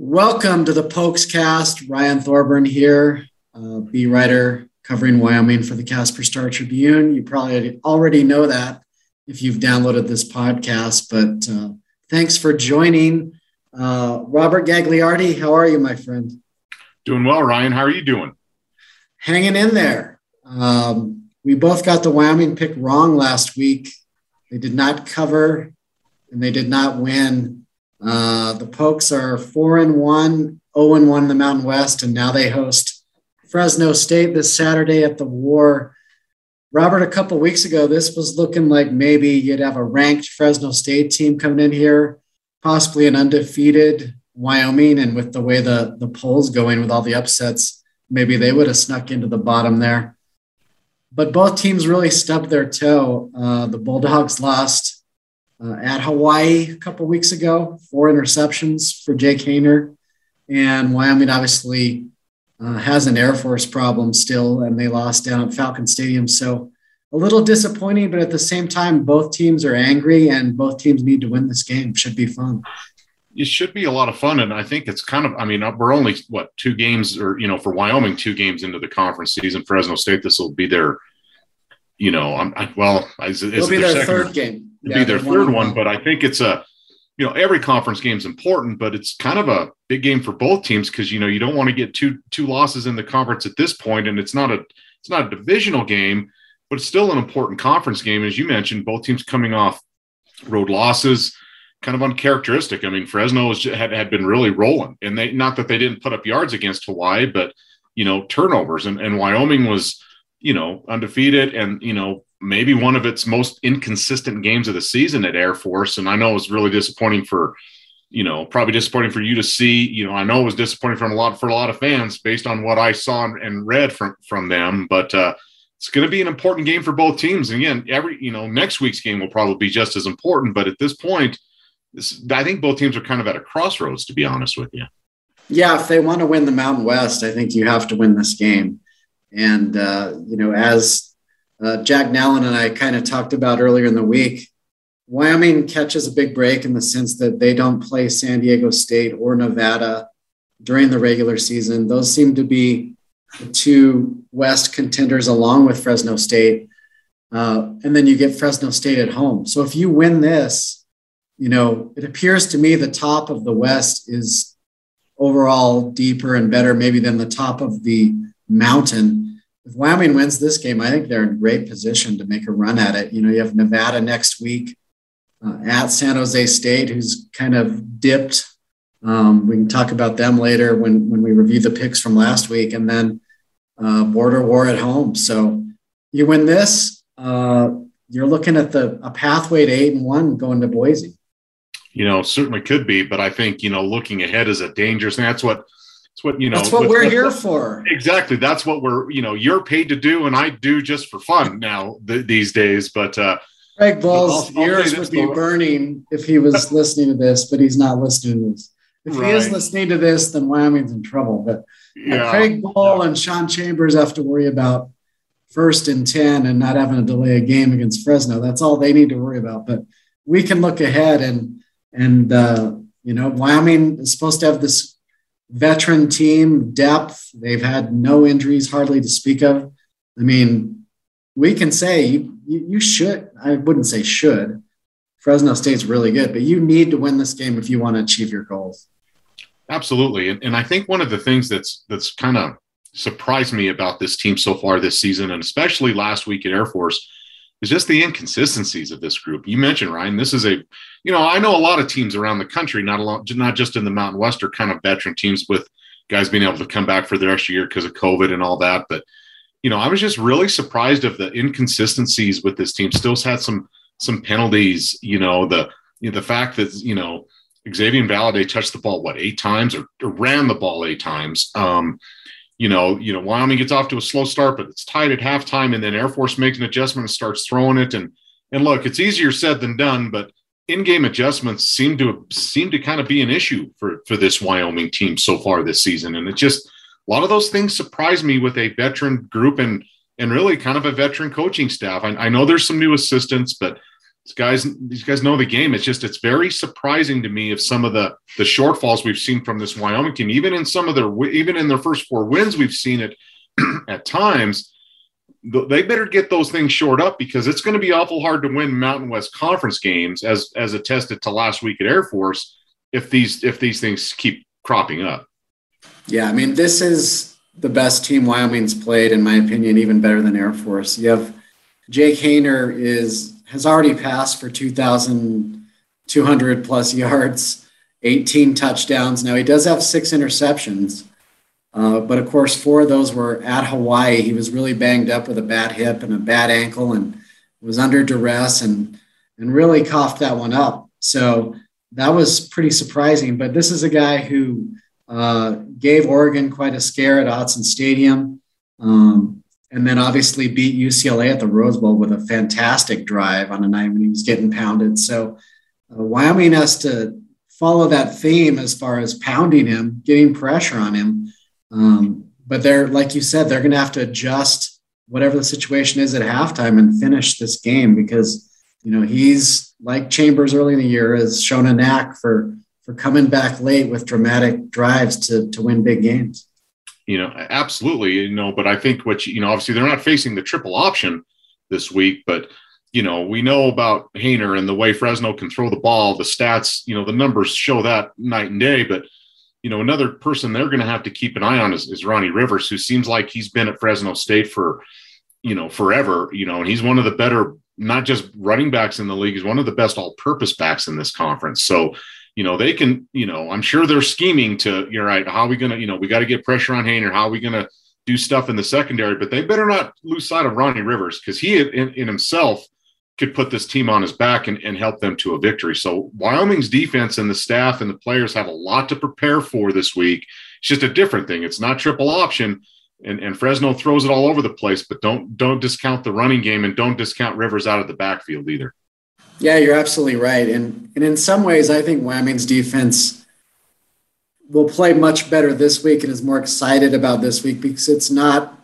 Welcome to the Pokes Cast. Ryan Thorburn here, uh, B writer covering Wyoming for the Casper Star Tribune. You probably already know that if you've downloaded this podcast, but uh, thanks for joining. Uh, Robert Gagliardi, how are you, my friend? Doing well, Ryan. How are you doing? Hanging in there. Um, we both got the Wyoming pick wrong last week. They did not cover and they did not win. Uh, the Pokes are four and one, zero and one in the Mountain West, and now they host Fresno State this Saturday at the War. Robert, a couple weeks ago, this was looking like maybe you'd have a ranked Fresno State team coming in here, possibly an undefeated Wyoming, and with the way the the polls going with all the upsets, maybe they would have snuck into the bottom there. But both teams really stubbed their toe. Uh, the Bulldogs lost uh, at Hawaii a couple weeks ago, four interceptions for Jake Haener. And Wyoming obviously uh, has an Air Force problem still, and they lost down at Falcon Stadium. So a little disappointing, but at the same time, both teams are angry and both teams need to win this game. Should be fun. It should be a lot of fun. And I think it's kind of, I mean, we're only, what, two games or, you know, for Wyoming, two games into the conference season. Fresno State, this will be their, you know, I'm, I, well, is, is It'll be their, their third game yeah, be their third one, but I think it's a you know every conference game is important, but it's kind of a big game for both teams because you know you don't want to get two two losses in the conference at this point, and it's not a it's not a divisional game, but it's still an important conference game as you mentioned. Both teams coming off road losses, kind of uncharacteristic. I mean, Fresno was, had had been really rolling, and they not that they didn't put up yards against Hawaii, but you know turnovers, and and Wyoming was you know undefeated, and you know maybe one of its most inconsistent games of the season at Air Force. And I know it was really disappointing for, you know, probably disappointing for you to see. You know, I know it was disappointing from a lot for a lot of fans based on what I saw and read from from them. But uh, it's going to be an important game for both teams. And again, every you know next week's game will probably be just as important. But at this point, this, I think both teams are kind of at a crossroads. To be honest with you. Yeah, if they want to win the Mountain West, I think you have to win this game. And uh, you know, as uh, Jack Nallen and I kind of talked about earlier in the week. Wyoming catches a big break in the sense that they don't play San Diego State or Nevada during the regular season. Those seem to be two West contenders along with Fresno State. Uh, and then you get Fresno State at home. So if you win this, you know, it appears to me the top of the West is overall deeper and better, maybe than the top of the mountain if Wyoming wins this game, I think they're in great position to make a run at it. You know, you have Nevada next week uh, at San Jose State, who's kind of dipped. Um, we can talk about them later when when we review the picks from last week, and then uh, Border War at home. So you win this, uh, you're looking at the a pathway to eight and one going to Boise. You know, certainly could be, but I think you know looking ahead is a dangerous. thing. that's what it's what you know. That's what we're here for. Exactly. That's what we're you know you're paid to do, and I do just for fun now th- these days. But uh, Craig Bohl's I'll, I'll ears would be burning if he was listening to this, but he's not listening to this. If right. he is listening to this, then Wyoming's in trouble. But yeah. Craig Bohl yeah. and Sean Chambers have to worry about first and 10 and not having to delay a game against Fresno. That's all they need to worry about. But we can look ahead and, and, uh, you know, Wyoming is supposed to have this veteran team, depth. They've had no injuries hardly to speak of. I mean, we can say you, you should, I wouldn't say should. Fresno State's really good, but you need to win this game if you want to achieve your goals. Absolutely. And, and I think one of the things that's that's kind of surprised me about this team so far this season, and especially last week at Air Force, is just the inconsistencies of this group. You mentioned Ryan. This is a, you know, I know a lot of teams around the country, not a lot, not just in the Mountain West, are kind of veteran teams with guys being able to come back for the extra year because of COVID and all that. But you know, I was just really surprised of the inconsistencies with this team. Still had some some penalties. You know, the you know, the fact that you know Xavier Valladay touched the ball what eight times or, or ran the ball eight times. Um, you know, you know, Wyoming gets off to a slow start, but it's tied at halftime, and then Air Force makes an adjustment and starts throwing it. And and look, it's easier said than done, but in-game adjustments seem to seem to kind of be an issue for for this Wyoming team so far this season. And it just a lot of those things surprise me with a veteran group and and really kind of a veteran coaching staff. I, I know there's some new assistants, but these guys, these guys know the game. It's just it's very surprising to me if some of the the shortfalls we've seen from this Wyoming team. Even in some of their even in their first four wins, we've seen it at times. They better get those things shored up because it's going to be awful hard to win Mountain West Conference games, as as attested to last week at Air Force, if these if these things keep cropping up. Yeah, I mean, this is the best team Wyoming's played, in my opinion, even better than Air Force. You have Jake Haener is has already passed for 2,200 plus yards, 18 touchdowns. Now he does have six interceptions, uh, but of course four of those were at Hawaii. He was really banged up with a bad hip and a bad ankle, and was under duress and and really coughed that one up. So that was pretty surprising. But this is a guy who uh, gave Oregon quite a scare at Autzen Stadium. Um, and then obviously beat UCLA at the Rose Bowl with a fantastic drive on a night when he was getting pounded. So uh, Wyoming has to follow that theme as far as pounding him, getting pressure on him. Um, but they're, like you said, they're going to have to adjust whatever the situation is at halftime and finish this game because, you know, he's like Chambers early in the year has shown a knack for, for coming back late with dramatic drives to, to win big games you know, absolutely, you know, but I think what you, you know, obviously they're not facing the triple option this week, but you know, we know about Haener and the way Fresno can throw the ball. The stats, you know, the numbers show that night and day. But you know, another person they're going to have to keep an eye on is, is Ronnie Rivers, who seems like he's been at Fresno State for, you know, forever. You know, and he's one of the better, not just running backs in the league. He's one of the best all-purpose backs in this conference. So you know, they can, you know, I'm sure they're scheming to, you're right, how are we going to, you know, we got to get pressure on Haener. How are we going to do stuff in the secondary? But they better not lose sight of Ronnie Rivers because he in, in, himself could put this team on his back and, and help them to a victory. So Wyoming's defense and the staff and the players have a lot to prepare for this week. It's just a different thing. It's not triple option. And, and Fresno throws it all over the place, but don't don't discount the running game and don't discount Rivers out of the backfield either. Yeah, you're absolutely right. And, and in some ways, I think Wyoming's defense will play much better this week and is more excited about this week because it's not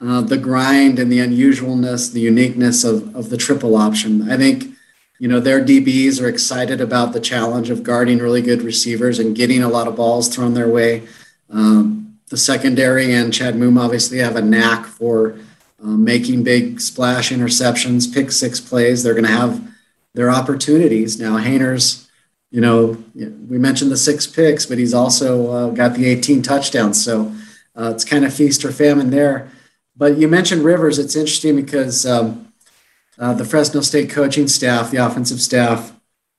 uh, the grind and the unusualness, the uniqueness of, of the triple option. I think, you know, their DBs are excited about the challenge of guarding really good receivers and getting a lot of balls thrown their way. Um, the secondary and Chad Mumm obviously have a knack for uh, making big splash interceptions, pick six plays. They're going to have their opportunities. Now, Haener's, you know, we mentioned the six picks, but he's also uh, got the 18 touchdowns. So uh, it's kind of feast or famine there. But you mentioned Rivers. It's interesting because um, uh, the Fresno State coaching staff, the offensive staff,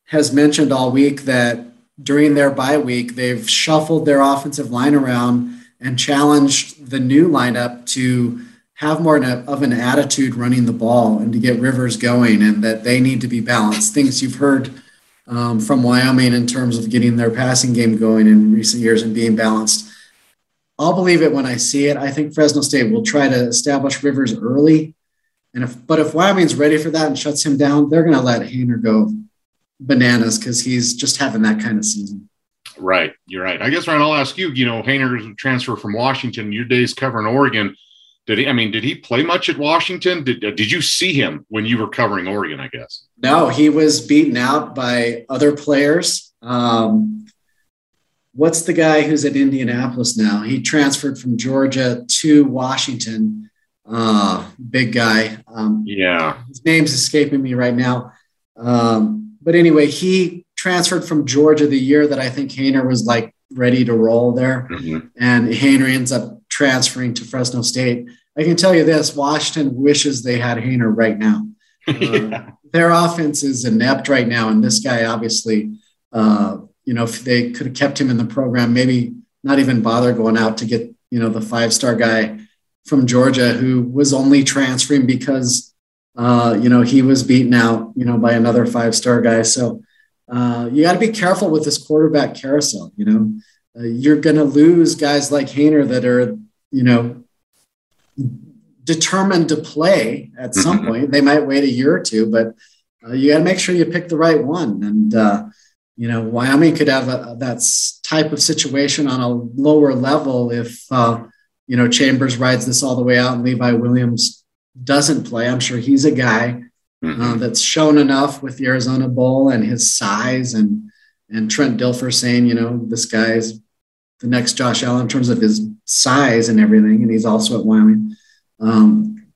has mentioned all week that during their bye week, they've shuffled their offensive line around and challenged the new lineup to have more of an attitude running the ball and to get Rivers going, and that they need to be balanced. Things you've heard um, from Wyoming in terms of getting their passing game going in recent years and being balanced. I'll believe it when I see it. I think Fresno State will try to establish Rivers early, and if but if Wyoming's ready for that and shuts him down, they're going to let Haener go bananas because he's just having that kind of season. Right, you're right. I guess Ryan, I'll ask you. You know, Haener's transfer from Washington. Your days covering Oregon did he? I mean, did he play much at Washington? Did uh, Did you see him when you were covering Oregon? I guess. No, he was beaten out by other players. Um, what's the guy who's at Indianapolis now? He transferred from Georgia to Washington. Uh, big guy. Um, yeah, his name's escaping me right now. Um, but anyway, he transferred from Georgia the year that I think Haener was like ready to roll there, mm-hmm. and Haener ends up transferring to Fresno State. I can tell you this: Washington wishes they had Haener right now. Uh, yeah. Their offense is inept right now, and this guy obviously, uh, you know, if they could have kept him in the program, maybe not even bother going out to get you know the five star guy from Georgia who was only transferring because uh, you know he was beaten out you know by another five star guy. So uh, you got to be careful with this quarterback carousel. You know, uh, you're going to lose guys like Haener that are, you know, determined to play at some mm-hmm. point. They might wait a year or two, but uh, you got to make sure you pick the right one. And, uh, you know, Wyoming could have a, that type of situation on a lower level if, uh, you know, Chambers rides this all the way out and Levi Williams doesn't play. I'm sure he's a guy mm-hmm. uh, that's shown enough with the Arizona Bowl and his size and and Trent Dilfer saying, you know, this guy's the next Josh Allen in terms of his size and everything, and he's also at Wyoming. Um,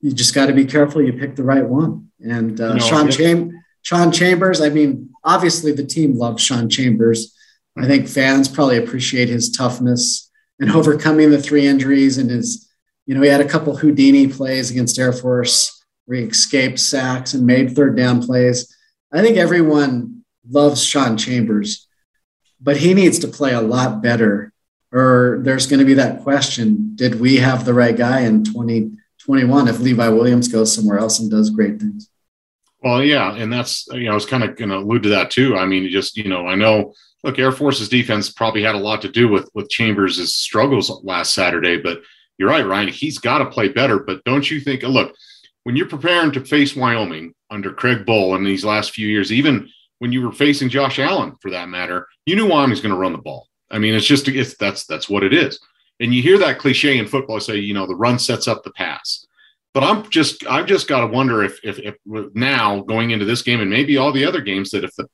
you just got to be careful you pick the right one. And uh, Sean, Cham- Sean Chambers, I mean, obviously the team loves Sean Chambers. I think fans probably appreciate his toughness and overcoming the three injuries and his, you know, he had a couple Houdini plays against Air Force where he escaped sacks and made third down plays. I think everyone loves Sean Chambers, but he needs to play a lot better. Or there's going to be that question Did we have the right guy in 2021 if Levi Williams goes somewhere else and does great things? Well, yeah. And that's, you know, I was kind of going to allude to that too. I mean, just, you know, I know, look, Air Force's defense probably had a lot to do with, with Chambers' struggles last Saturday, but you're right, Ryan. He's got to play better. But don't you think, look, when you're preparing to face Wyoming under Craig Bohl in these last few years, even when you were facing Josh Allen for that matter, you knew Wyoming's going to run the ball. I mean, it's just it's that's that's what it is. And you hear that cliche in football say, you know, the run sets up the pass. But I'm just I've just got to wonder if, if if now going into this game and maybe all the other games that if the,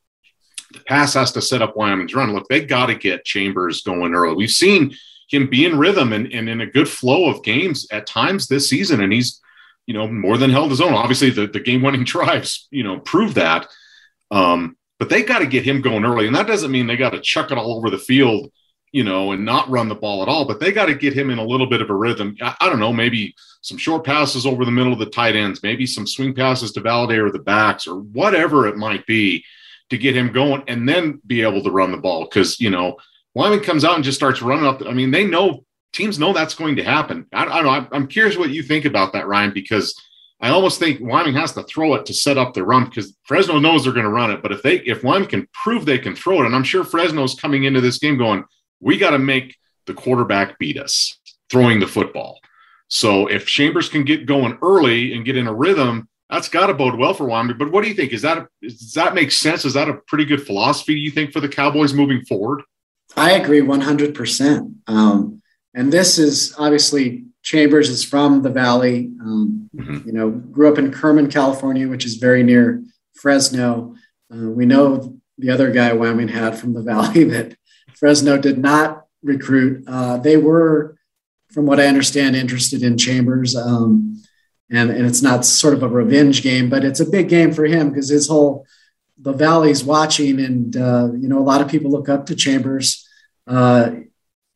the pass has to set up Wyoming's run, look, they got to get Chambers going early. We've seen him be in rhythm and, and in a good flow of games at times this season, and he's you know more than held his own. Obviously, the, the game winning drives you know prove that. Um, but they got to get him going early. And that doesn't mean they got to chuck it all over the field, you know, and not run the ball at all, but they got to get him in a little bit of a rhythm. I, I, don't know, maybe some short passes over the middle of the tight ends, maybe some swing passes to Valladay or the backs or whatever it might be to get him going and then be able to run the ball. Cause, you know, Wyoming comes out and just starts running up. I mean, they know teams know that's going to happen. I, I don't know. I'm curious what you think about that, Ryan, because – I almost think Wyoming has to throw it to set up the run because Fresno knows they're going to run it. But if they if Wyoming can prove they can throw it, and I'm sure Fresno's coming into this game going, we got to make the quarterback beat us throwing the football. So if Chambers can get going early and get in a rhythm, that's got to bode well for Wyoming. But what do you think? Is that a, does that make sense? Is that a pretty good philosophy? You think for the Cowboys moving forward? I agree 100. Um, percent And this is obviously Chambers is from the Valley. Um, mm-hmm. You know, grew up in Kerman, California, which is very near Fresno. Uh, we know the other guy Wyoming had from the Valley that Fresno did not recruit. Uh, they were, from what I understand, interested in Chambers. Um, and, and it's not sort of a revenge game, but it's a big game for him because his whole the Valley's watching, and uh, you know a lot of people look up to Chambers. Uh,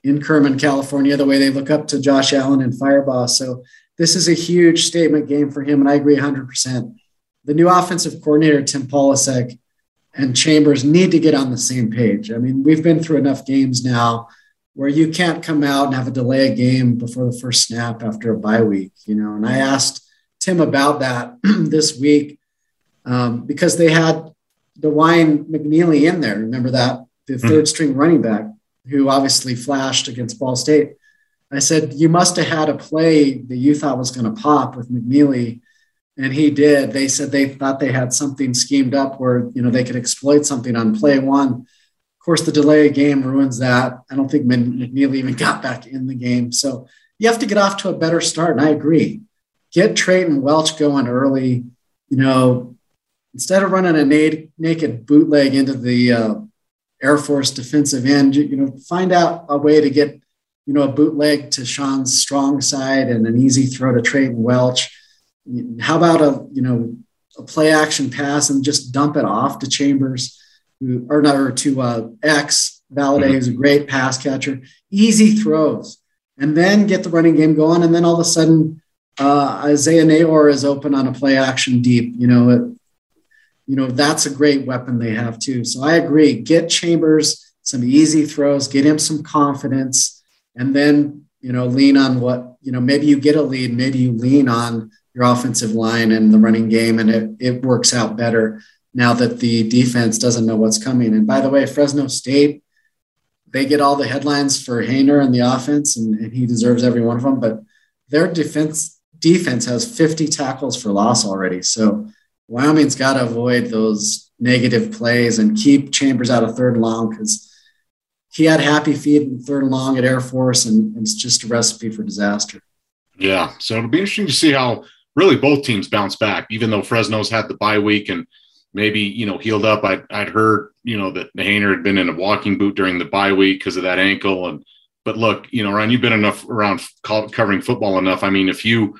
in Kerman, California, the way they look up to Josh Allen and Firebaugh. So this is a huge statement game for him, and I agree 100%. The new offensive coordinator, Tim Polasek, and Chambers need to get on the same page. I mean, we've been through enough games now where you can't come out and have a delay a game before the first snap after a bye week, you know. And I asked Tim about that this week um, because they had Dawaiian McNeely in there. Remember that the 3rd mm-hmm. string running back who obviously flashed against Ball State. I said, You must have had a play that you thought was going to pop with McNeely. And he did. They said they thought they had something schemed up where, you know, they could exploit something on play one. Of course, the delay game ruins that. I don't think McNeely even got back in the game. So you have to get off to a better start. And I agree. Get Treyton Welch going early. You know, instead of running a naked bootleg into the uh, Air Force defensive end. You know, find out a way to get you know a bootleg to Sean's strong side and an easy throw to Treyton Welch. How about a you know a play action pass and just dump it off to Chambers, who, or not or to uh, X Valladay, mm-hmm. who's a great pass catcher. Easy throws, and then get the running game going, and then all of a sudden. Uh, Isaiah Neyor is open on a play action deep. You know, it, you know, that's a great weapon they have too. So I agree. Get Chambers some easy throws, get him some confidence, and then, you know, lean on what, you know, maybe you get a lead, maybe you lean on your offensive line and the running game, and it, it works out better now that the defense doesn't know what's coming. And by the way, Fresno State, they get all the headlines for Haener and the offense, and, and he deserves every one of them, but their defense defense has 50 tackles for loss already. So Wyoming's got to avoid those negative plays and keep Chambers out of third long because he had happy feet in third long at Air Force, and, it's just a recipe for disaster. Yeah, so it'll be interesting to see how really both teams bounce back, even though Fresno's had the bye week and maybe you know healed up. I'd, I'd heard you know that Haener had been in a walking boot during the bye week because of that ankle. And but look, you know, Ryan, you've been enough around covering football enough. I mean, if you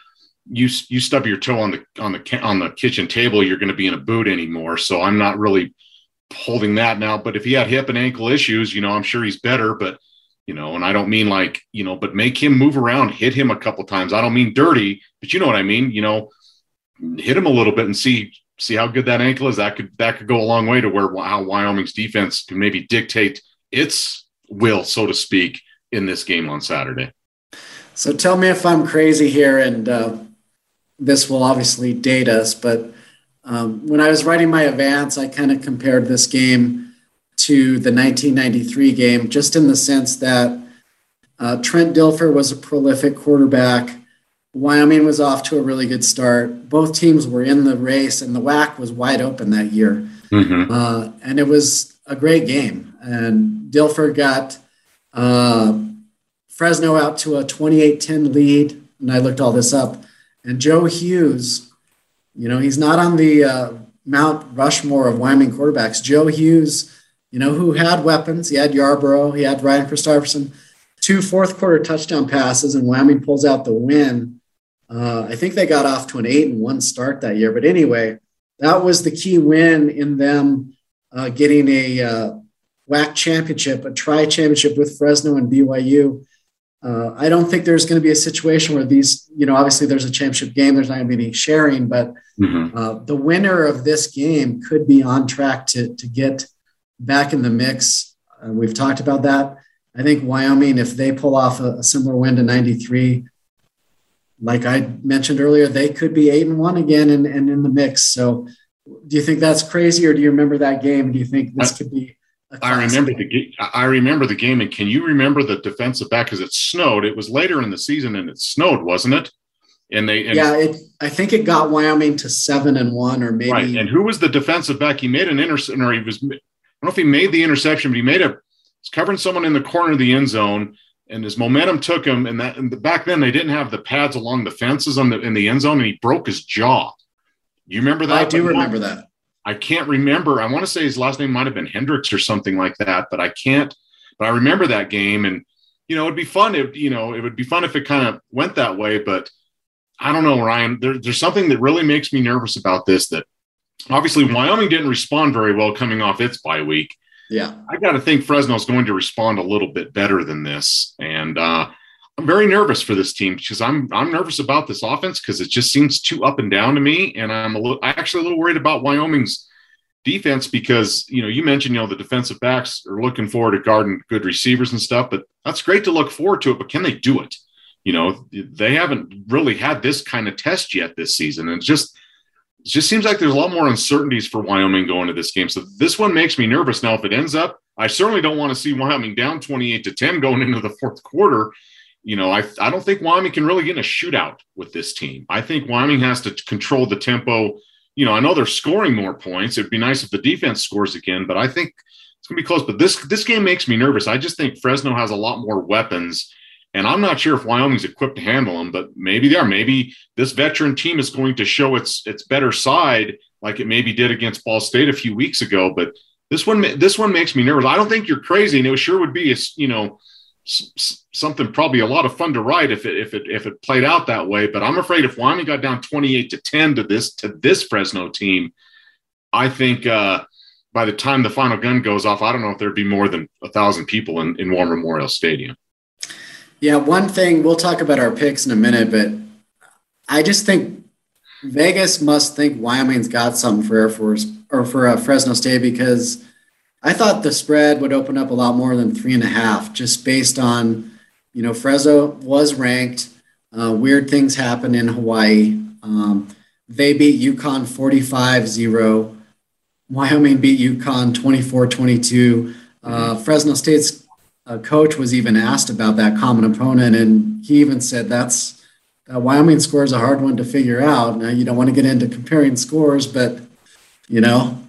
you you stub your toe on the on the on the kitchen table, you're going to be in a boot anymore. So I'm not really holding that now. But if he had hip and ankle issues, you know, I'm sure he's better. But you know, and I don't mean like you know, but make him move around, hit him a couple times. I don't mean dirty, but you know what I mean. You know, hit him a little bit and see see how good that ankle is. That could that could go a long way to where how Wyoming's defense can maybe dictate its will, so to speak, in this game on Saturday. So tell me if I'm crazy here, and uh, this will obviously date us, but um, when I was writing my advance, I kind of compared this game to the 1993 game, just in the sense that uh, Trent Dilfer was a prolific quarterback. Wyoming was off to a really good start. Both teams were in the race, and the WAC was wide open that year. Mm-hmm. Uh, and it was a great game. And Dilfer got uh, Fresno out to a 28 10 lead. And I looked all this up. And Joe Hughes, you know, he's not on the uh, Mount Rushmore of Wyoming quarterbacks. Joe Hughes, you know, who had weapons. He had Yarborough, he had Ryan Christopherson, two fourth quarter touchdown passes, and Wyoming pulls out the win. Uh, I think they got off to an eight and one start that year. But anyway, that was the key win in them uh, getting a uh, WAC championship, a tri championship with Fresno and BYU. Uh, I don't think there's going to be a situation where these, you know, obviously there's a championship game, there's not going to be any sharing, but mm-hmm. uh, the winner of this game could be on track to, to get back in the mix. Uh, we've talked about that. I think Wyoming, if they pull off a, a similar win to 93, like I mentioned earlier, they could be eight and one again and, and in the mix. So do you think that's crazy or do you remember that game? Do you think this could be I remember the game. I remember the game, and can you remember the defensive back? Because it snowed. It was later in the season, and it snowed, wasn't it? And they and, yeah, it, I think it got Wyoming to seven and one, or maybe. Right. And who was the defensive back? He made an interception, or he was. I don't know if he made the interception, but he made a. He's covering someone in the corner of the end zone, and his momentum took him. And that and back then they didn't have the pads along the fences on the in the end zone, and he broke his jaw. You remember that? I do remember that. I can't remember. I want to say his last name might have been Hendricks or something like that, but I can't. But I remember that game, and you know, it'd be fun. If you know, it would be fun if it kind of went that way. But I don't know, Ryan. There, there's something that really makes me nervous about this. That obviously Wyoming didn't respond very well coming off its bye week. Yeah, I got to think Fresno's going to respond a little bit better than this, and uh, I'm very nervous for this team because I'm I'm nervous about this offense because it just seems too up and down to me, and I'm a little actually a little worried about Wyoming's defense because you know you mentioned you know the defensive backs are looking forward to guarding good receivers and stuff, but that's great to look forward to it. But can they do it? You know they haven't really had this kind of test yet this season, and just it just seems like there's a lot more uncertainties for Wyoming going to this game. So this one makes me nervous. Now, if it ends up, I certainly don't want to see Wyoming down 28 to 10 going into the fourth quarter you know, I, I don't think Wyoming can really get in a shootout with this team. I think Wyoming has to control the tempo. You know, I know they're scoring more points. It'd be nice if the defense scores again, but I think it's going to be close. But this this game makes me nervous. I just think Fresno has a lot more weapons, and I'm not sure if Wyoming's equipped to handle them. But maybe they are. Maybe this veteran team is going to show its its better side, like it maybe did against Ball State a few weeks ago. But this one this one makes me nervous. I don't think you're crazy, and it sure would be a you know something probably a lot of fun to write if it if it if it played out that way. But I'm afraid if Wyoming got down 28 to 10 to this to this Fresno team, I think uh, by the time the final gun goes off, I don't know if there'd be more than a thousand people in, in War Memorial Stadium. Yeah, one thing we'll talk about our picks in a minute, but I just think Vegas must think Wyoming's got something for Air Force or for uh, Fresno State because I thought the spread would open up a lot more than three and a half, just based on, you know, Fresno was ranked. Uh, weird things happen in Hawaii. Um, they beat UConn 45 0. Wyoming beat UConn 24 22. Uh, Fresno State's uh, coach was even asked about that common opponent, and he even said that's that Wyoming score is a hard one to figure out. Now, you don't want to get into comparing scores, but you know,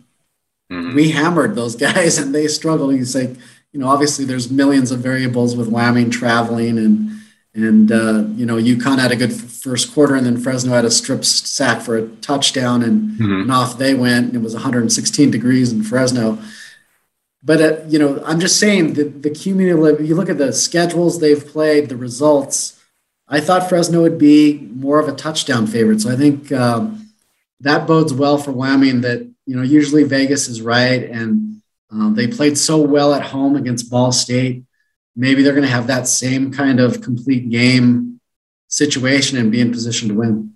Mm-hmm. We hammered those guys and they struggled. You say, you know, obviously there's millions of variables with Wyoming traveling and And, uh, you know, UConn had a good first quarter, and then Fresno had a strip sack for a touchdown, and, mm-hmm. and off they went. And it was 116 degrees in Fresno. But, uh, you know, I'm just saying that the cumulative, you look at the schedules they've played, the results, I thought Fresno would be more of a touchdown favorite. So I think um, that bodes well for Wyoming that, you know, usually Vegas is right. And um, they played so well at home against Ball State maybe they're going to have that same kind of complete game situation and be in position to win.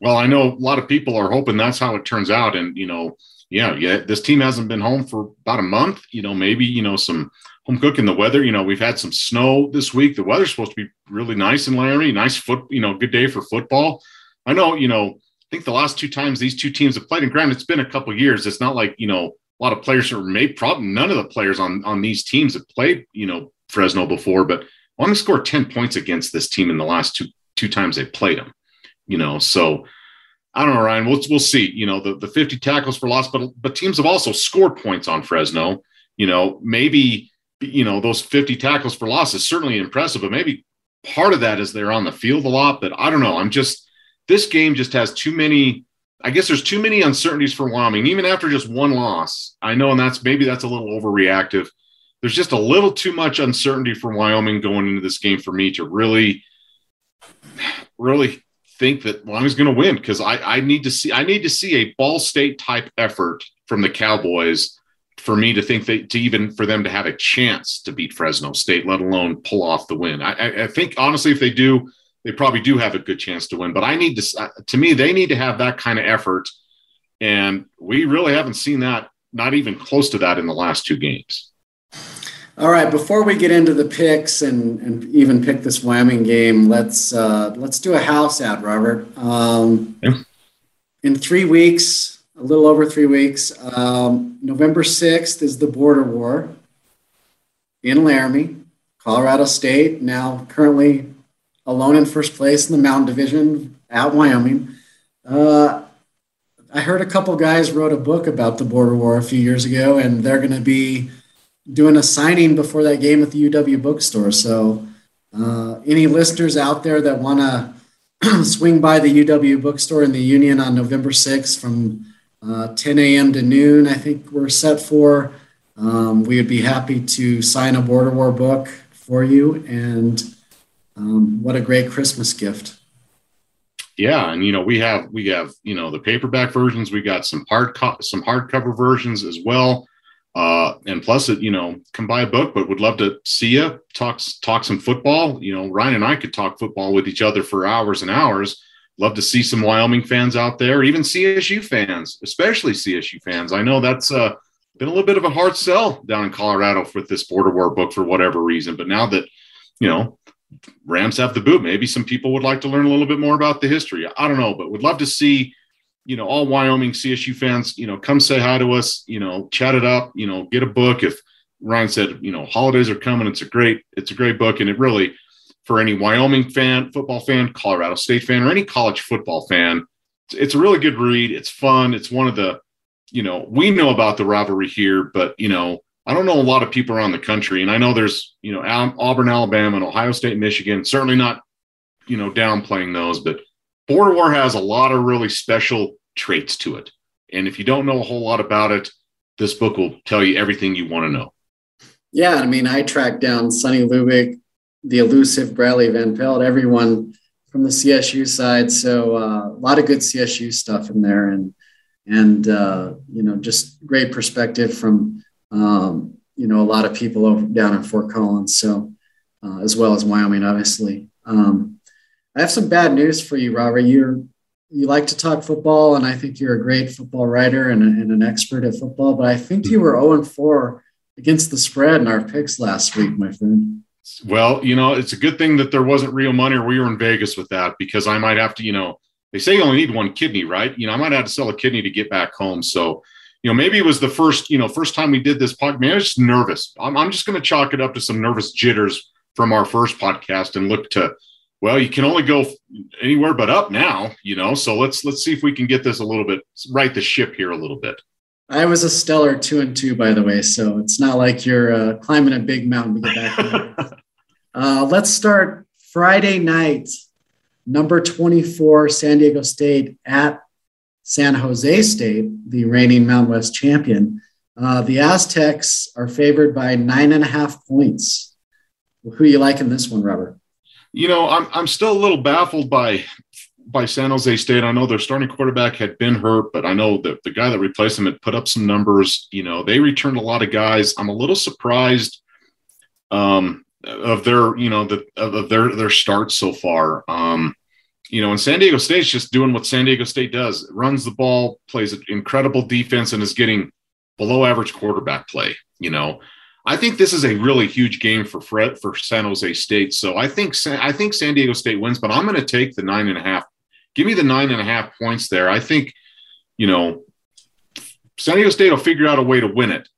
Well, I know a lot of people are hoping that's how it turns out. And, you know, yeah, yeah, this team hasn't been home for about a month. You know, maybe, you know, some home cooking the weather. You know, we've had some snow this week. The weather's supposed to be really nice in Laramie, nice foot, you know, good day for football. I know, you know, think the last two times these two teams have played, and granted, it's been a couple years. It's not like, you know, a lot of players are made probably none of the players on on these teams have played you know Fresno before, but only scored 10 points against this team in the last two two times they played them. You know, so I don't know, Ryan. We'll we'll see. You know, the, the 50 tackles for loss, but but teams have also scored points on Fresno. You know, maybe you know those 50 tackles for loss is certainly impressive, but maybe part of that is they're on the field a lot. But I don't know. I'm just this game just has too many I guess there's too many uncertainties for Wyoming, even after just one loss. I know, and that's maybe that's a little overreactive. There's just a little too much uncertainty for Wyoming going into this game for me to really, really think that Wyoming's going to win because I, I need to see I need to see a Ball State type effort from the Cowboys for me to think that to even for them to have a chance to beat Fresno State, let alone pull off the win. I, I think honestly, if they do, they probably do have a good chance to win. But I need to, uh, to me, they need to have that kind of effort, and we really haven't seen that, not even close to that, in the last two games. All right, before we get into the picks and, and even pick this Wyoming game, let's uh, let's do a house ad, Robert. Um, yeah. In three weeks, a little over three weeks, um, November sixth is the border war in Laramie, Colorado State. Now currently alone in first place in the Mountain Division at Wyoming. Uh, I heard a couple guys wrote a book about the border war a few years ago, and they're going to be doing a signing before that game at the UW bookstore. So, uh, any listeners out there that want to swing by the UW bookstore in the Union on November 6th from uh, 10 a.m. to noon, I think we're set for. Um, we would be happy to sign a border war book for you and um, what a great Christmas gift. Yeah, and you know we have we have you know the paperback versions. We got some hard co- some hardcover versions as well. Uh, and plus, it you know come buy a book, but would love to see you talk talk some football. You know, Ryan and I could talk football with each other for hours and hours. Love to see some Wyoming fans out there, even CSU fans, especially CSU fans. I know that's uh, been a little bit of a hard sell down in Colorado with this border war book for whatever reason. But now that you know Rams have the boot. Maybe some people would like to learn a little bit more about the history. I don't know, but would love to see, you know, all Wyoming CSU fans, you know, come say hi to us, you know, chat it up, you know, get a book. If Ryan said, you know, holidays are coming, it's a great, it's a great book. And it really, for any Wyoming fan, football fan, Colorado State fan, or any college football fan, it's a really good read. It's fun. It's one of the, you know, we know about the rivalry here, but, you know, I don't know a lot of people around the country, and I know there's you know Auburn, Alabama, and Ohio State, Michigan. Certainly not you know downplaying those, but Border War has a lot of really special traits to it. And if you don't know a whole lot about it, this book will tell you everything you want to know. Yeah, I mean, I tracked down Sonny Lubick, the elusive Bradley Van Pelt, everyone from the CSU side. So uh, a lot of good CSU stuff in there, and and uh, you know, just great perspective from um, you know, a lot of people over down in Fort Collins. So, uh, as well as Wyoming, obviously. Um, I have some bad news for you, Robert. You're you like to talk football, and I think you're a great football writer and, a, and an expert at football. But I think you were 0 4 against the spread in our picks last week, my friend. Well, you know, it's a good thing that there wasn't real money or we were in Vegas with that because I might have to, you know, they say you only need one kidney, right? You know, I might have to sell a kidney to get back home. So you know, maybe it was the first, you know, first time we did this podcast. Man, I was just nervous. I'm, I'm just going to chalk it up to some nervous jitters from our first podcast and look to, well, you can only go anywhere but up now, you know. So let's let's see if we can get this a little bit right the ship here a little bit. I was a stellar two and two, by the way, so it's not like you're uh, climbing a big mountain to get back there. uh, let's start Friday night, number 24, San Diego State at San Jose State, the reigning Mountain West champion. Uh, the Aztecs are favored by nine and a half points. Who are you liking this one, Robert? You know, I'm I'm still a little baffled by by San Jose State. I know their starting quarterback had been hurt, but I know that the guy that replaced him had put up some numbers. You know, they returned a lot of guys. I'm a little surprised um, of their, you know, the, of their their starts so far. Um, you know, and San Diego State's just doing what San Diego State does: it runs the ball, plays an incredible defense, and is getting below average quarterback play. You know, I think this is a really huge game for Fred for San Jose State. So I think I think San Diego State wins, but I'm going to take the nine and a half. Give me the nine and a half points there. I think, you know, San Diego State will figure out a way to win it,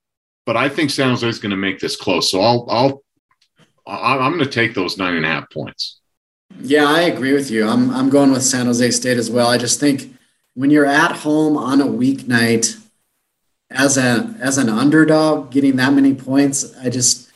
but I think San Jose is going to make this close. So I'll I'll I'm going to take those nine and a half points. Yeah, I agree with you. I'm I'm going with San Jose State as well. I just think when you're at home on a weeknight as a as an underdog getting that many points, I just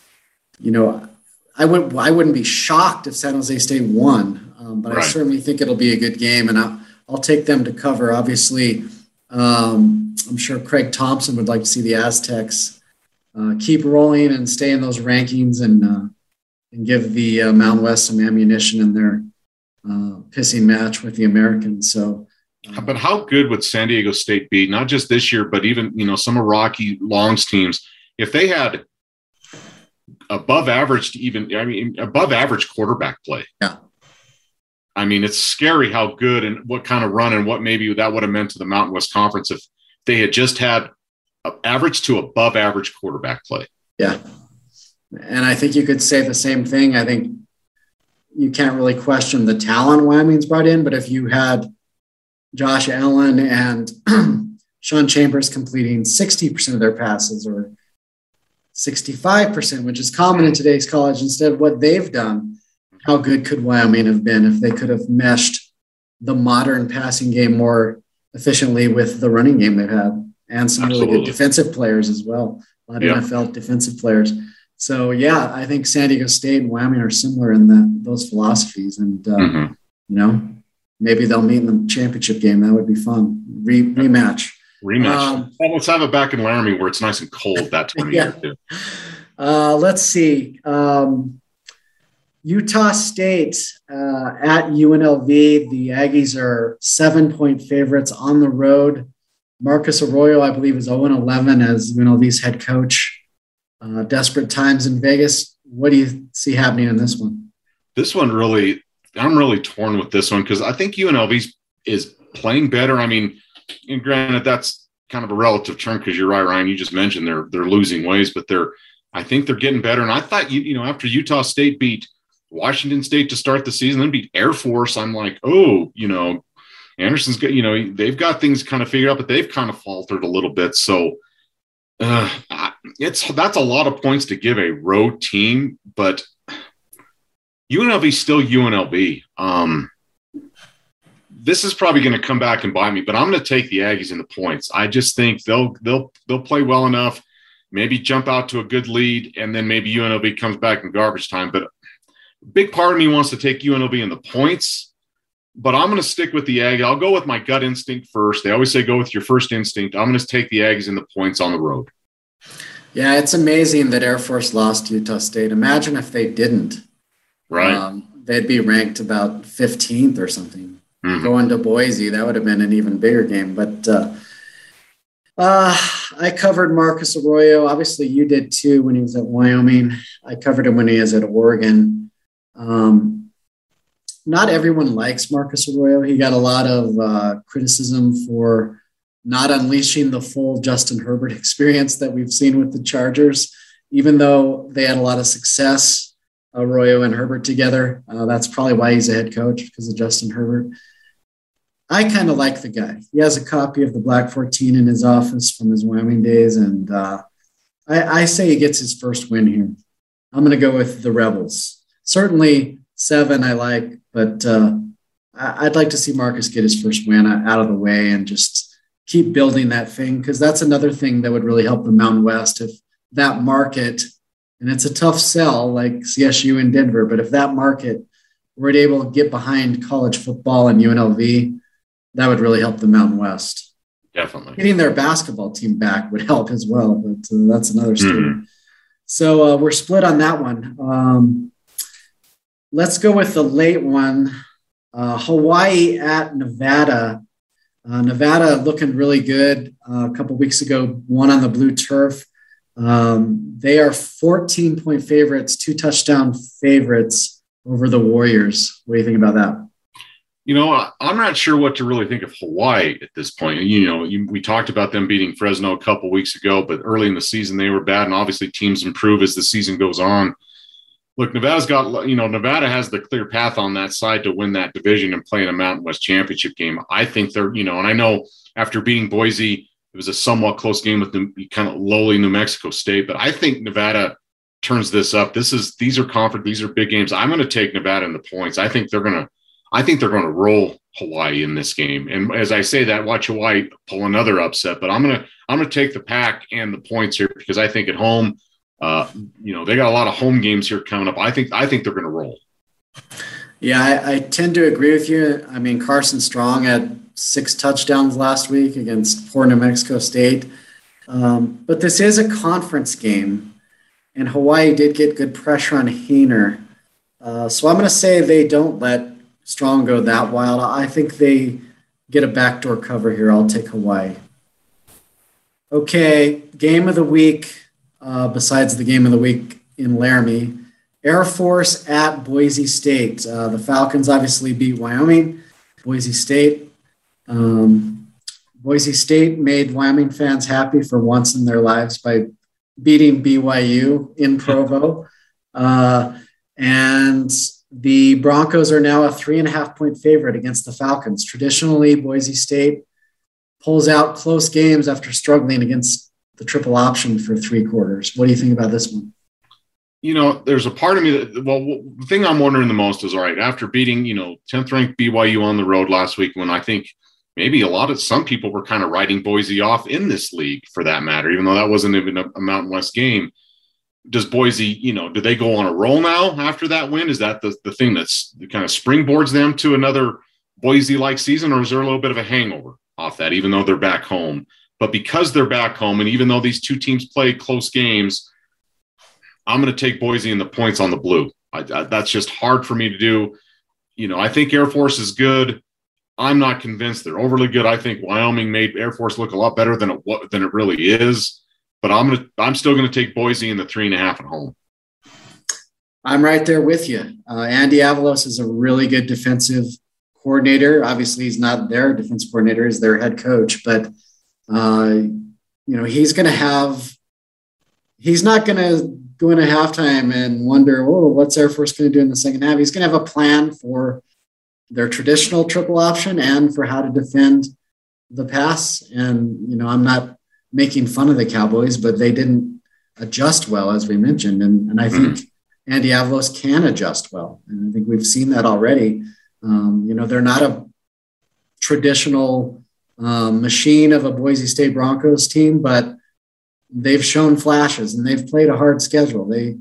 you know I would I wouldn't be shocked if San Jose State won, um, but right. I certainly think it'll be a good game, and I'll, I'll take them to cover. Obviously, um, I'm sure Craig Thompson would like to see the Aztecs uh, keep rolling and stay in those rankings and uh, and give the uh, Mountain West some ammunition in their uh, pissing match with the Americans. So but how good would San Diego State be? Not just this year, but even you know some of Rocky Long's teams. If they had above average, even I mean above average quarterback play. Yeah. I mean, it's scary how good and what kind of run and what maybe that would have meant to the Mountain West Conference if they had just had average to above average quarterback play. Yeah. And I think you could say the same thing. I think you can't really question the talent Wyoming's brought in, but if you had Josh Allen and Sean Chambers completing 60% of their passes or 65%, which is common in today's college, instead of what they've done. How good could Wyoming have been if they could have meshed the modern passing game more efficiently with the running game they've had and some Absolutely. really good defensive players as well? A lot of yep. NFL defensive players. So, yeah, I think San Diego State and Wyoming are similar in the, those philosophies. And, uh, mm-hmm. you know, maybe they'll meet in the championship game. That would be fun. Re- rematch. Rematch. Um, well, let's have it back in Laramie where it's nice and cold that time yeah. of year too. Uh, let's see. Um, Utah State uh, at UNLV. The Aggies are seven point favorites on the road. Marcus Arroyo, I believe, is 0 11 as UNLV's head coach. Uh, desperate times in Vegas. What do you see happening in this one? This one really I'm really torn with this one because I think UNLV is playing better. I mean, and granted, that's kind of a relative term because you're right, Ryan. You just mentioned they're they're losing ways, but they're I think they're getting better. And I thought you you know after Utah State beat Washington State to start the season, then beat Air Force, I'm like, oh, you know, Anderson's got you know they've got things kind of figured out, but they've kind of faltered a little bit. So uh, it's that's a lot of points to give a road team, but UNLV still UNLV. Um, this is probably going to come back and bite me, but I'm going to take the Aggies in the points. I just think they'll they'll they'll play well enough, maybe jump out to a good lead, and then maybe UNLV comes back in garbage time. But a big part of me wants to take UNLV in the points, but I'm going to stick with the Aggie. I'll go with my gut instinct first. They always say go with your first instinct. I'm going to take the Aggies in the points on the road. Yeah, it's amazing that Air Force lost Utah State. Imagine if they didn't. Right. Um, they'd be ranked about 15th or something. Mm-hmm. Going to Boise, that would have been an even bigger game. But uh, uh, I covered Marcus Arroyo. Obviously, you did too when he was at Wyoming. I covered him when he was at Oregon. Um, not everyone likes Marcus Arroyo. He got a lot of uh, criticism for not unleashing the full Justin Herbert experience that we've seen with the Chargers, even though they had a lot of success Arroyo and Herbert together. Uh, that's probably why he's a head coach because of Justin Herbert. I kind of like the guy. He has a copy of the Black 14 in his office from his Wyoming days, and uh, I, I, say he gets his first win here. I'm going to go with the Rebels. Certainly seven I like, but uh, I'd like to see Marcus get his first win out of the way and just keep building that thing because that's another thing that would really help the Mountain West if that market – and it's a tough sell like CSU in Denver. But if that market were able to get behind college football and UNLV, that would really help the Mountain West. Definitely. Getting their basketball team back would help as well, but uh, that's another story. Mm-hmm. So uh, we're split on that one. Um, let's go with the late one uh, Hawaii at Nevada. Uh, Nevada looking really good. Uh, a couple weeks ago, won on the blue turf. Um, they are 14 point favorites, two touchdown favorites over the Warriors. What do you think about that? You know, I'm not sure what to really think of Hawaii at this point. You know, you, we talked about them beating Fresno a couple weeks ago, but early in the season they were bad, and obviously teams improve as the season goes on. Look, Nevada's got you know Nevada has the clear path on that side to win that division and play in a Mountain West championship game. I think they're you know, and I know after beating Boise, it was a somewhat close game with the kind of lowly New Mexico State, but I think Nevada turns this up. This is these are conference, these are big games. I'm going to take Nevada in the points. I think they're going to, I think they're going to roll Hawaii in this game. And as I say that, watch Hawaii pull another upset. But I'm gonna I'm gonna take the pack and the points here because I think at home, uh, you know, they got a lot of home games here coming up. I think I think they're going to roll. Yeah, I, I, tend to agree with you. I mean, Carson Strong had six touchdowns last week against poor New Mexico State. Um, but this is a conference game, and Hawaii did get good pressure on Haener. Uh, so I'm going to say they don't let Strong go that wild. I think they get a backdoor cover here. I'll take Hawaii. Okay, game of the week, uh, besides the game of the week in Laramie. Air Force at Boise State. Uh, the Falcons obviously beat Wyoming. Boise State. Um, Boise State made Wyoming fans happy for once in their lives by beating BYU in Provo. Uh, and the Broncos are now a three and a half point favorite against the Falcons. Traditionally, Boise State pulls out close games after struggling against the triple option for three quarters. What do you think about this one? you know, there's a part of me that, well, the thing I'm wondering the most is all right, after beating, you know, 10th ranked BYU on the road last week, when I think maybe a lot of some people were kind of writing Boise off in this league for that matter, even though that wasn't even a, a Mountain West game. Does Boise, you know, do they go on a roll now after that win? Is that the, the thing that's kind of springboards them to another Boise like season, or is there a little bit of a hangover off that, even though they're back home? But because they're back home, and even though these two teams play close games, I'm going to take Boise and the points on the blue. I, I, that's just hard for me to do. You know, I think Air Force is good. I'm not convinced they're overly good. I think Wyoming made Air Force look a lot better than it than it really is. But I'm gonna I'm still gonna take Boise in the three and a half at home. I'm right there with you. Uh, Andy Avalos is a really good defensive coordinator. Obviously, he's not their defense coordinator; he's their head coach. But uh, you know, he's going to have. He's not going to go into halftime and wonder, oh, what's Air Force going to do in the second half? He's going to have a plan for their traditional triple option and for how to defend the pass. And, you know, I'm not making fun of the Cowboys, but they didn't adjust well, as we mentioned. And, and I think mm-hmm. Andy Avalos can adjust well. And I think we've seen that already. Um, you know, they're not a traditional um, machine of a Boise State Broncos team, but they've shown flashes and they've played a hard schedule. They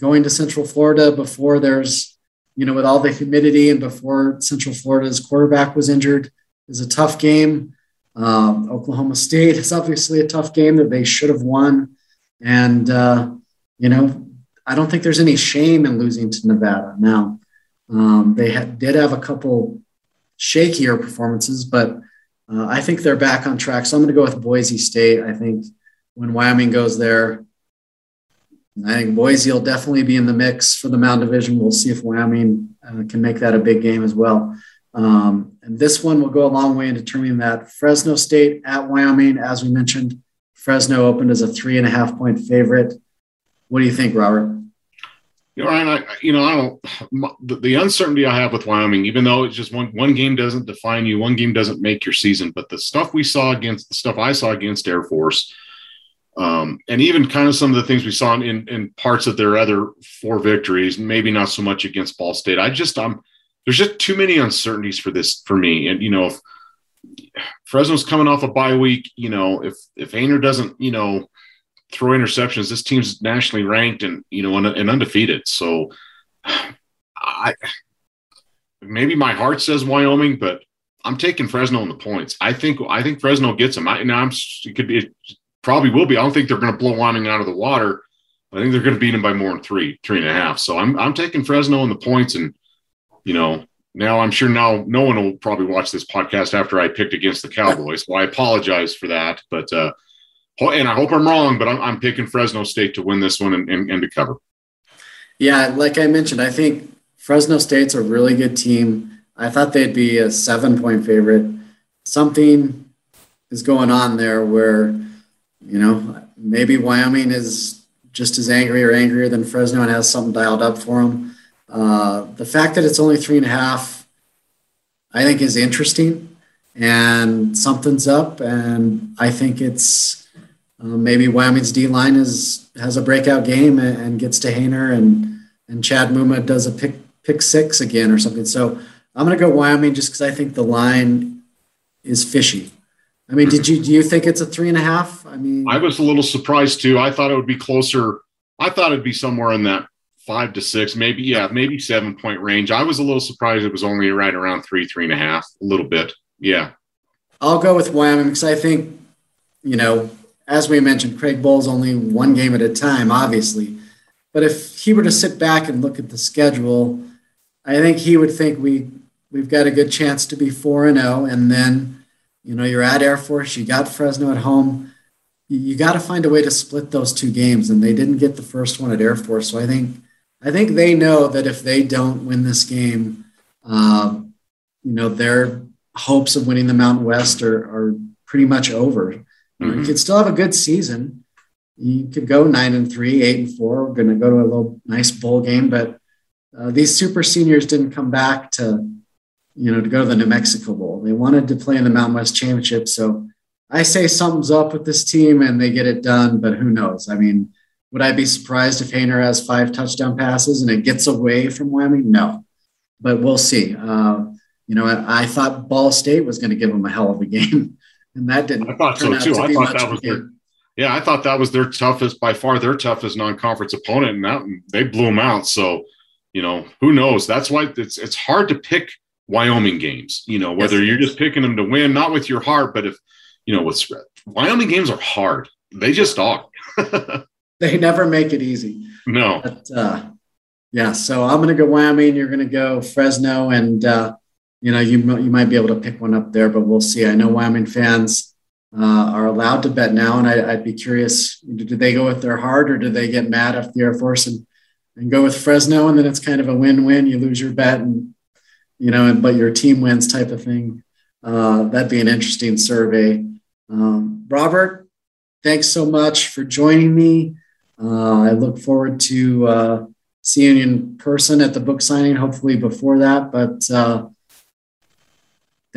going to Central Florida before there's, you know, with all the humidity and before Central Florida's quarterback was injured is a tough game. Um, Oklahoma State is obviously a tough game that they should have won. And, uh, you know, I don't think there's any shame in losing to Nevada. Now, um, they had, did have a couple shakier performances, but uh, I think they're back on track. So I'm going to go with Boise State. I think when Wyoming goes there. I think Boise will definitely be in the mix for the Mountain Division. We'll see if Wyoming uh, can make that a big game as well. Um, and this one will go a long way in determining that. Fresno State at Wyoming, as we mentioned, Fresno opened as a three and a half point favorite. What do you think, Robert? You know, Ryan, I, you know, I don't. The, the, uncertainty I have with Wyoming, even though it's just one one game doesn't define you, one game doesn't make your season. But the stuff we saw against the stuff I saw against Air Force, um, and even kind of some of the things we saw in, in parts of their other four victories, maybe not so much against Ball State. I just, I'm, there's just too many uncertainties for this for me. And, you know, if Fresno's coming off a bye week, you know, if, if Haener doesn't, you know, throw interceptions, this team's nationally ranked and, you know, and, and undefeated. So I, maybe my heart says Wyoming, but I'm taking Fresno in the points. I think I think Fresno gets them. I, now I'm it could be it probably will be. I don't think they're going to blow Wyoming out of the water. I think they're going to beat them by more than three, three and a half. So I'm I'm taking Fresno in the points, and you know now I'm sure now no one will probably watch this podcast after I picked against the Cowboys. So I apologize for that, but uh, and I hope I'm wrong, but I'm, I'm picking Fresno State to win this one and, and, and to cover. Yeah, like I mentioned, I think Fresno State's a really good team. I thought they'd be a seven point favorite. Something is going on there where, you know, maybe Wyoming is just as angry or angrier than Fresno and has something dialed up for them. Uh, the fact that it's only three and a half, I think, is interesting and something's up. And I think it's uh, maybe Wyoming's D line is has a breakout game and, and, gets to Haener and and Chad Muma does a pick pick six again or something. So I'm going to go Wyoming just because I think the line is fishy. I mean, did you do you think it's a three and a half? I mean, I was a little surprised too. I thought it would be closer. I thought it'd be somewhere in that five to six, maybe yeah, maybe seven point range. I was a little surprised it was only right around three, three and a half, a little bit. Yeah, I'll go with Wyoming because I think, you know, as we mentioned, Craig Bohl's only one game at a time, obviously. But if he were to sit back and look at the schedule, I think he would think we we've got a good chance to be four and zero, oh, and then you know you're at Air Force, you got Fresno at home. You got to find a way to split those two games, and they didn't get the first one at Air Force. So I think I think they know that if they don't win this game, uh, you know their hopes of winning the Mountain West are, are pretty much over. Mm-hmm. You could still have a good season. You could go nine and three, eight and four. We're going to go to a little nice bowl game, but uh, these super seniors didn't come back to, you know, to go to the New Mexico Bowl. They wanted to play in the Mountain West Championship. So I say something's up with this team and they get it done, but who knows? I mean, would I be surprised if Haener has five touchdown passes and it gets away from Wyoming? No, but we'll see. Uh, you know, I, I, thought Ball State was going to give them a hell of a game and that didn't. I thought so too. I thought that was their. Yeah, I thought that was their toughest, by far their toughest non-conference opponent, and that they blew them out. So, you know, who knows? That's why it's it's hard to pick Wyoming games. You know, whether yes. you're just picking them to win, not with your heart, but if you know, with Wyoming games are hard. They just are. they never make it easy. No. But, uh, yeah, so I'm going to go Wyoming. You're going to go Fresno, and uh, you know, you, you might be able to pick one up there, but we'll see. I know Wyoming fans uh, are allowed to bet now, and I, would be curious: do they go with their heart, or do they get mad at the Air Force and and go with Fresno, and then it's kind of a win-win? You lose your bet, and you know, but your team wins, type of thing. Uh, that'd be an interesting survey. Um, Robert, thanks so much for joining me. Uh, I look forward to uh, seeing you in person at the book signing, hopefully before that, but uh,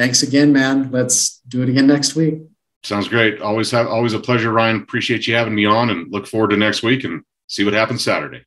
thanks again, man. Let's do it again next week. Sounds great. Always have always a pleasure, Ryan. Appreciate you having me on and look forward to next week and see what happens Saturday.